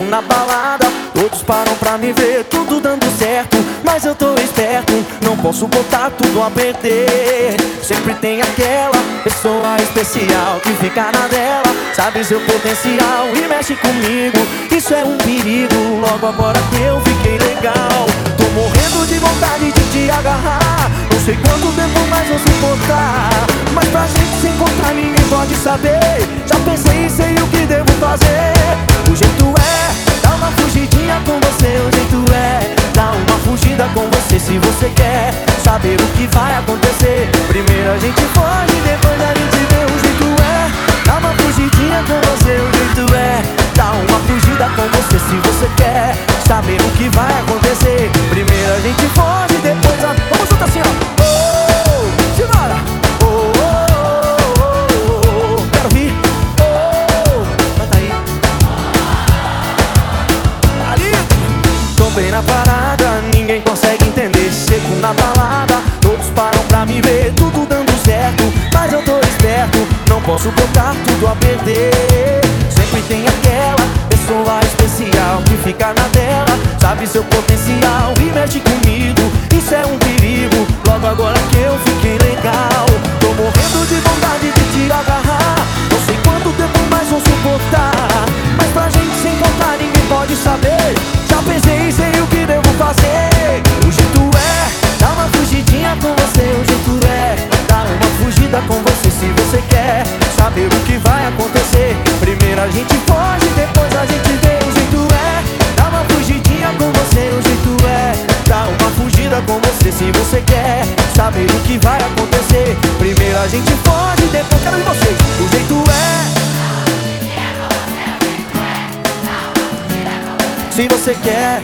seco na balada. Todos param pra me ver, tudo dando certo. Mas eu tô esperto, não posso botar tudo a perder. Sempre tem aquela pessoa especial que fica na dela. Sabe seu potencial e mexe comigo. Isso é um perigo, logo agora que eu fiquei legal. Tô morrendo de vontade de te agarrar sei quanto tempo mais vou suportar. Mas pra gente se encontrar ninguém pode saber. Já pensei e sei o que devo fazer. O jeito é dar uma fugidinha com você. O jeito é dar uma fugida com você Se você quer saber o que vai acontecer. Primeiro a gente foge, depois a gente vê. O jeito é dar uma fugidinha com você. O jeito é dar uma fugida com você Se você quer saber o que vai acontecer. Primeiro a gente foge, depois a... Vamos junto assim, ó bem na parada, ninguém consegue entender. Seco na balada, todos param pra me ver Tudo dando certo, mas eu tô esperto Não posso botar tudo a perder. Sempre tem aquela pessoa especial Que fica na dela, sabe seu potencial E mexe comigo, isso é um perigo Logo agora que eu fiquei legal. Tô morrendo de vontade de te agarrar Não sei quanto tempo mais vou suportar Mas pra gente se encontrar ninguém pode saber fugida com você Se você quer saber o que vai acontecer. Primeiro a gente foge, depois a gente vê O jeito é. Dar uma fugidinha com você O jeito é. Dar uma fugida com você Se você quer saber o que vai acontecer. Primeiro a gente foge, depois quero ver vocês O jeito é. Se você quer.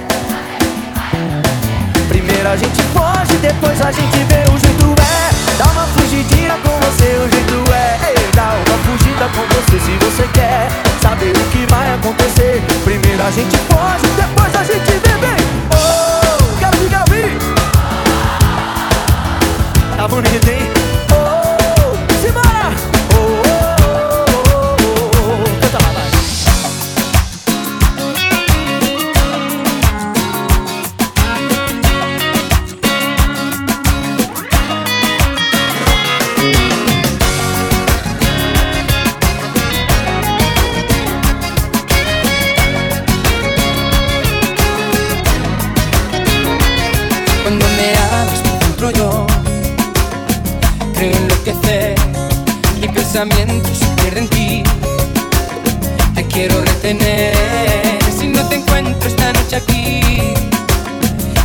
Primeiro a gente foge, depois a gente vê o jeito é. Dá uma fugidinha com você, o jeito é Dá uma fugida com você se você quer Saber o que vai acontecer. Primeiro a gente foge, depois a gente vê bem Oh, quero vir Tá bonito, hein? Se pierde en ti. Te quiero retener. Si no te encuentro esta noche aquí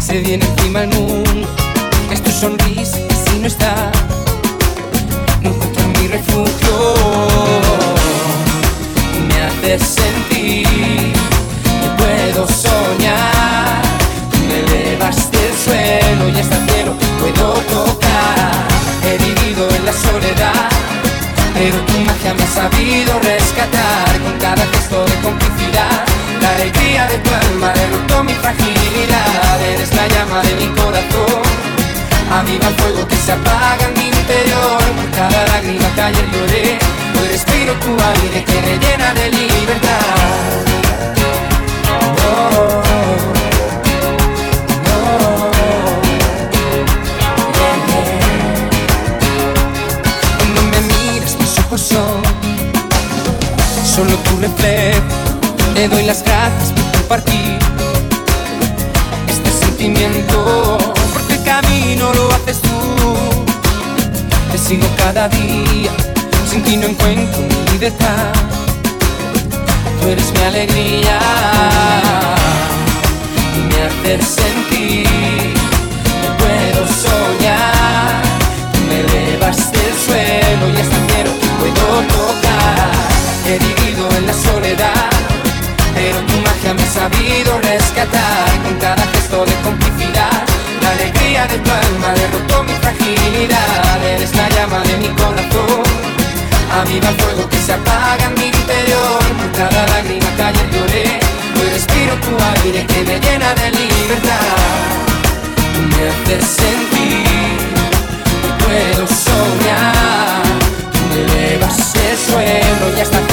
Se viene encima el mundo. Es tu sonrisa que si no está. No encuentro mi refugio. Me haces sentir Que puedo soñar. Tú me elevas del suelo y hasta el cielo puedo tocar. He vivido en la soledad, pero tu magia me ha sabido rescatar con cada gesto de complicidad. La alegría de tu alma derrotó mi fragilidad. Eres la llama de mi corazón. Aviva el fuego que se apaga en mi interior Por cada lágrima que ayer lloré Hoy respiro tu aire que me llena de libertad Tu reflejo Te doy las gracias por compartir Este sentimiento Porque el camino lo haces tú. Te sigo cada día Sin ti no encuentro mi libertad. Tú eres mi alegría Y me haces sentir. Que puedo soñar Tú me elevas del suelo y hasta cielo puedo tocar. He vivido en la soledad. Pero tu magia me ha sabido rescatar Con cada gesto de complicidad. La alegría de tu alma derrotó mi fragilidad. Eres la llama de mi corazón. Aviva el fuego que se apaga en mi interior. Por cada lágrima que ayer lloré. Hoy respiro tu aire que me llena de libertad. Me haces sentir que puedo soñar. Tú me elevas el suelo y hasta el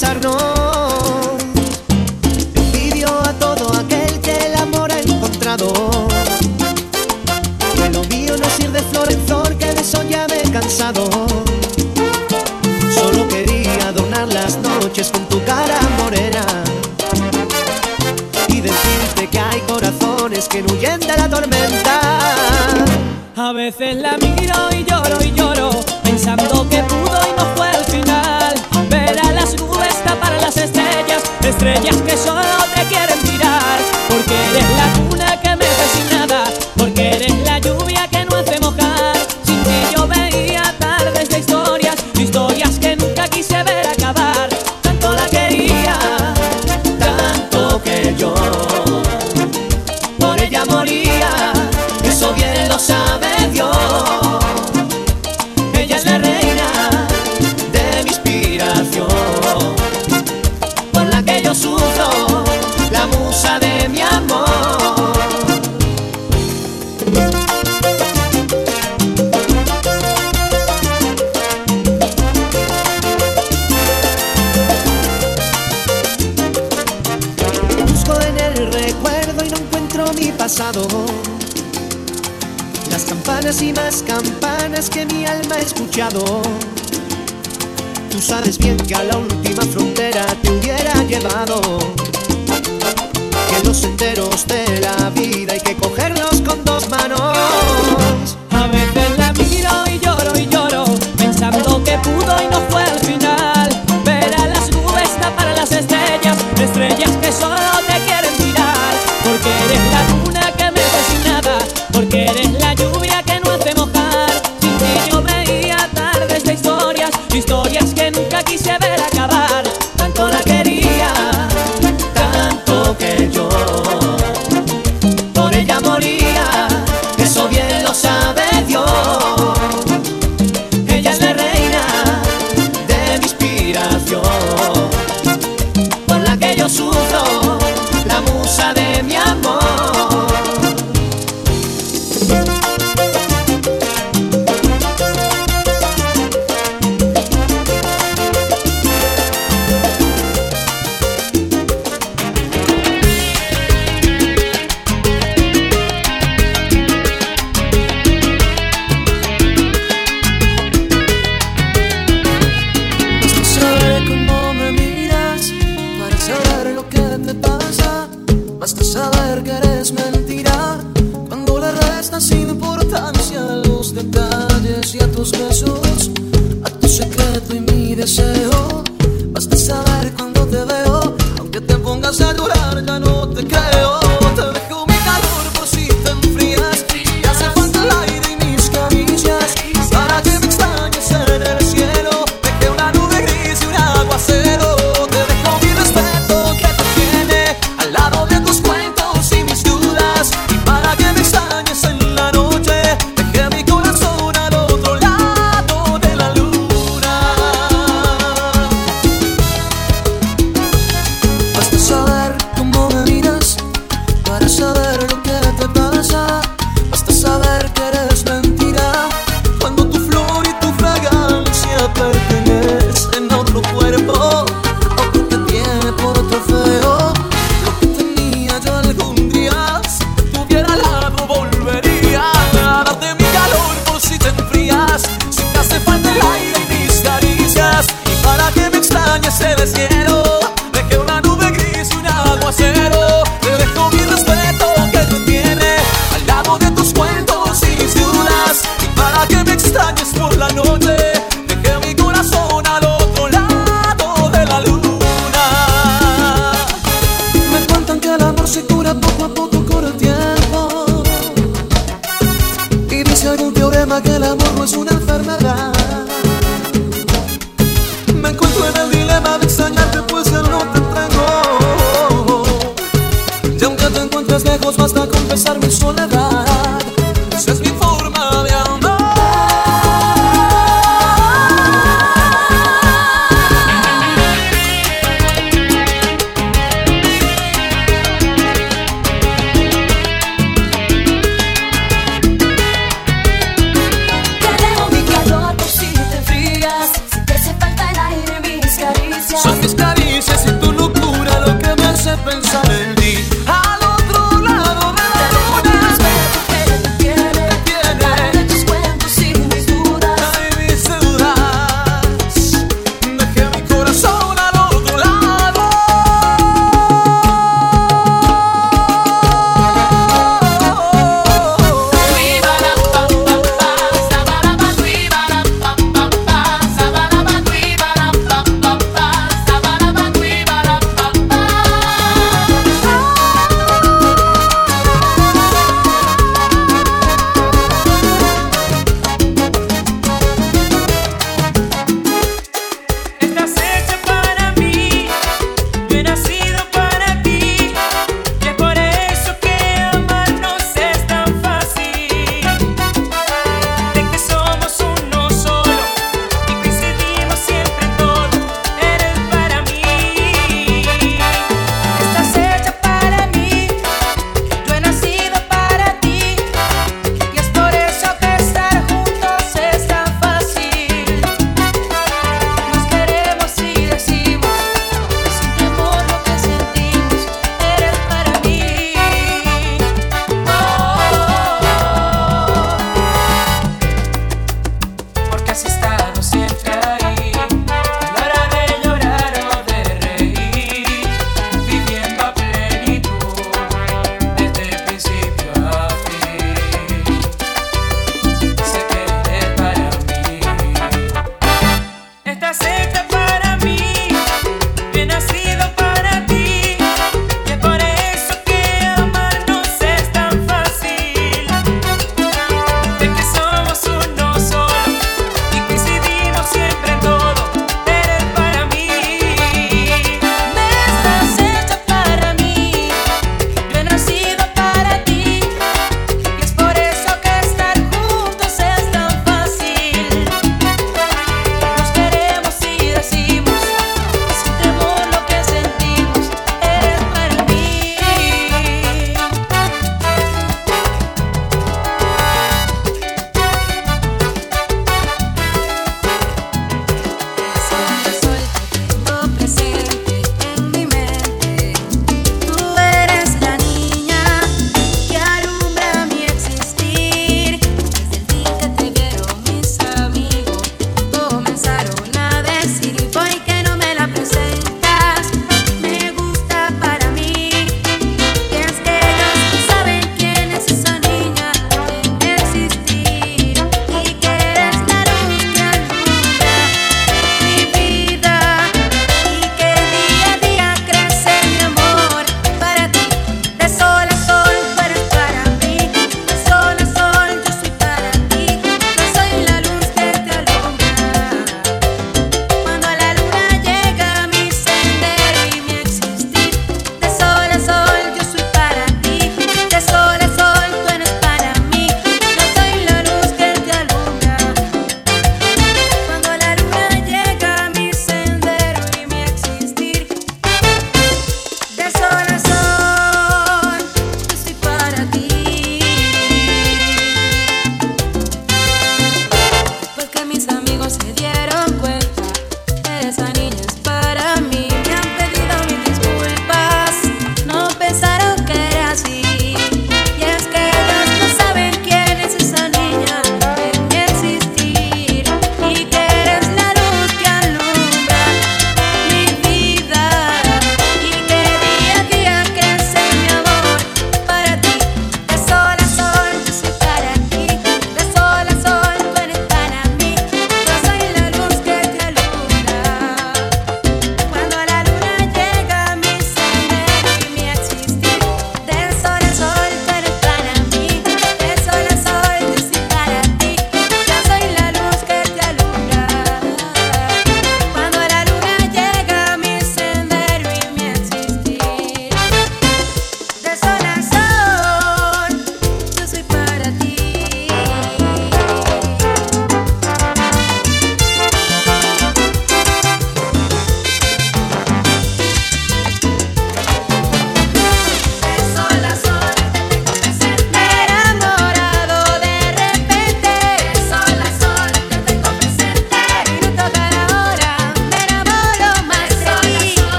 سرنا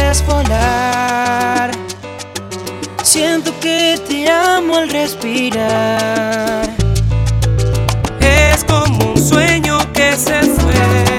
puedes. Siento que te amo al respirar. Es como un sueño que se fue.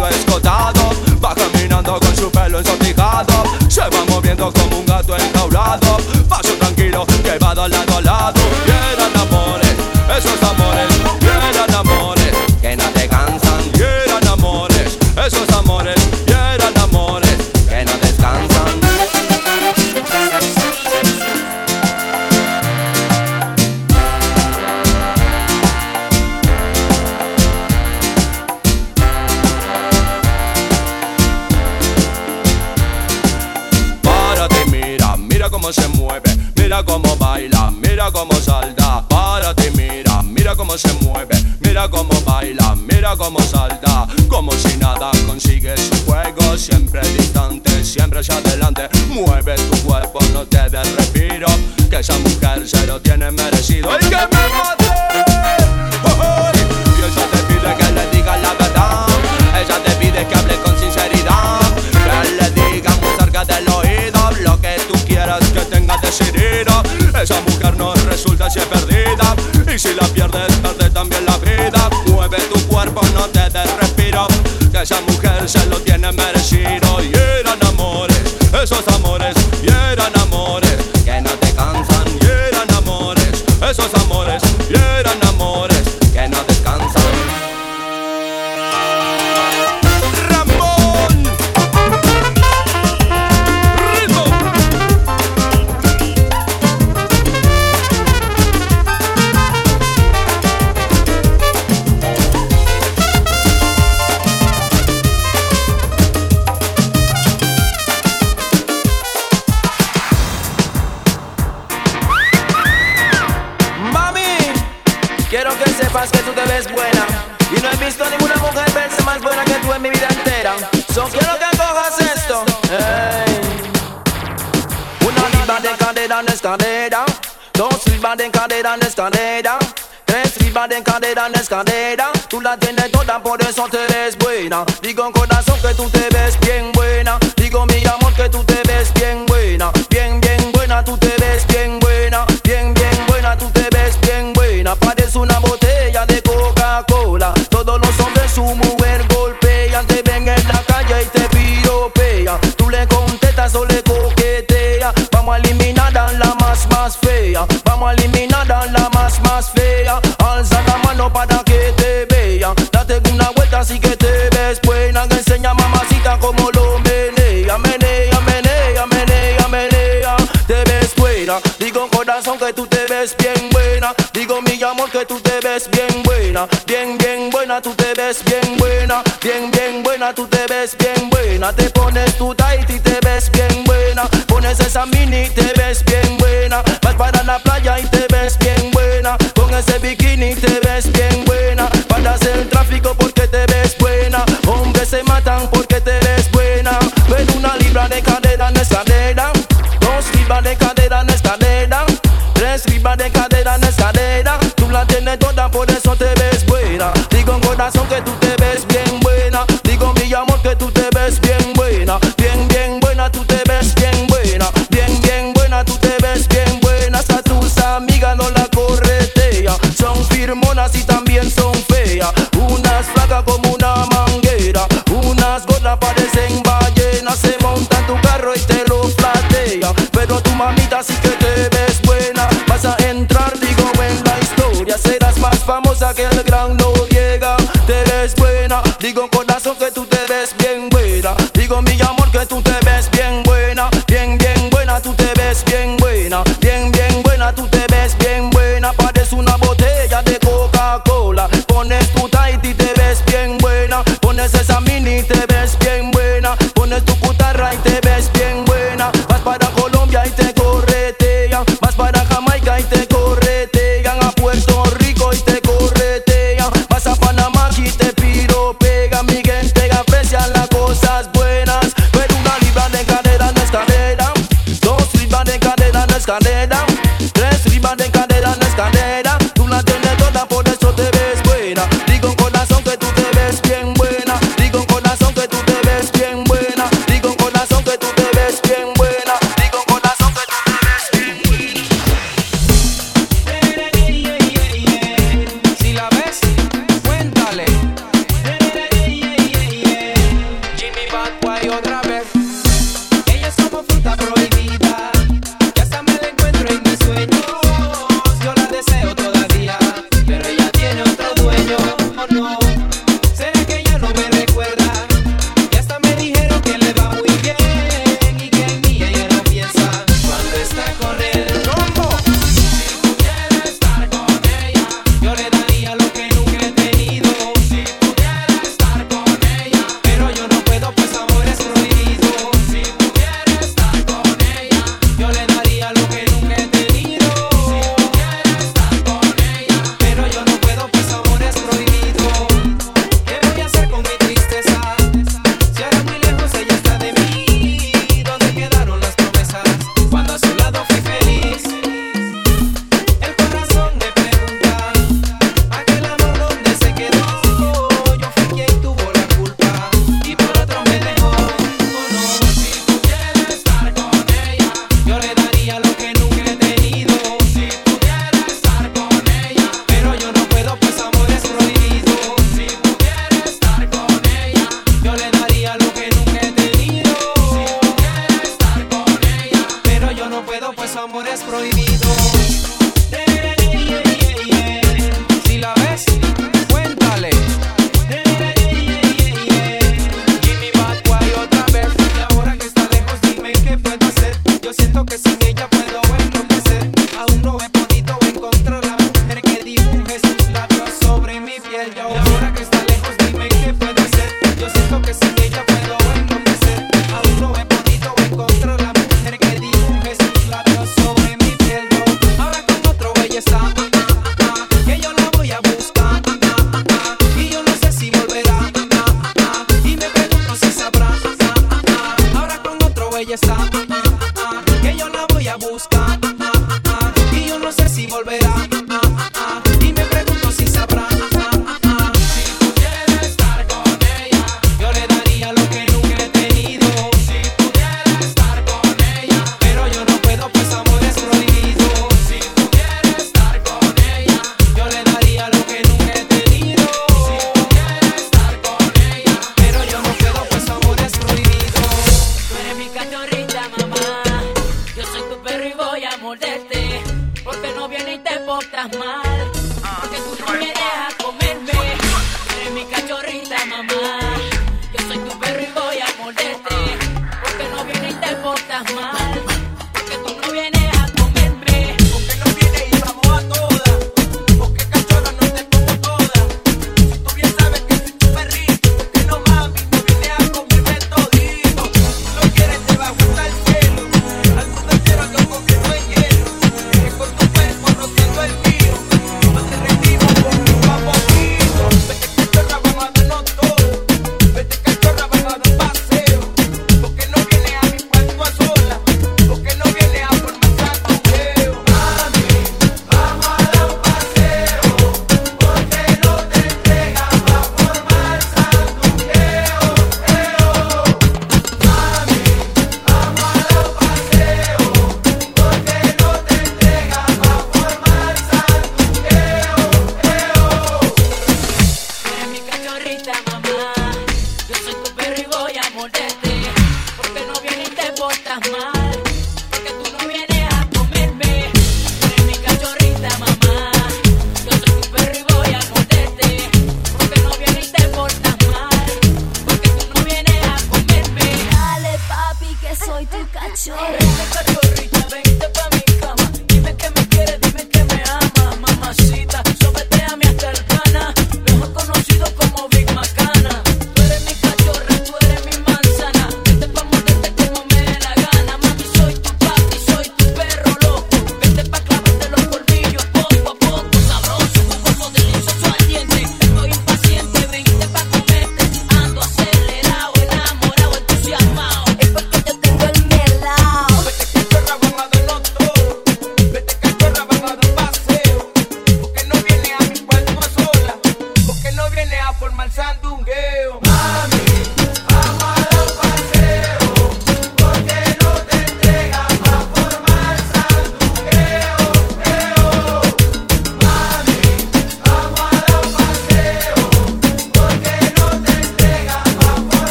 Va caminando con su pelo ensortijado Se va moviendo como un gato enjaulado Paso tranquilo que va de lado a lado.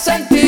Sentir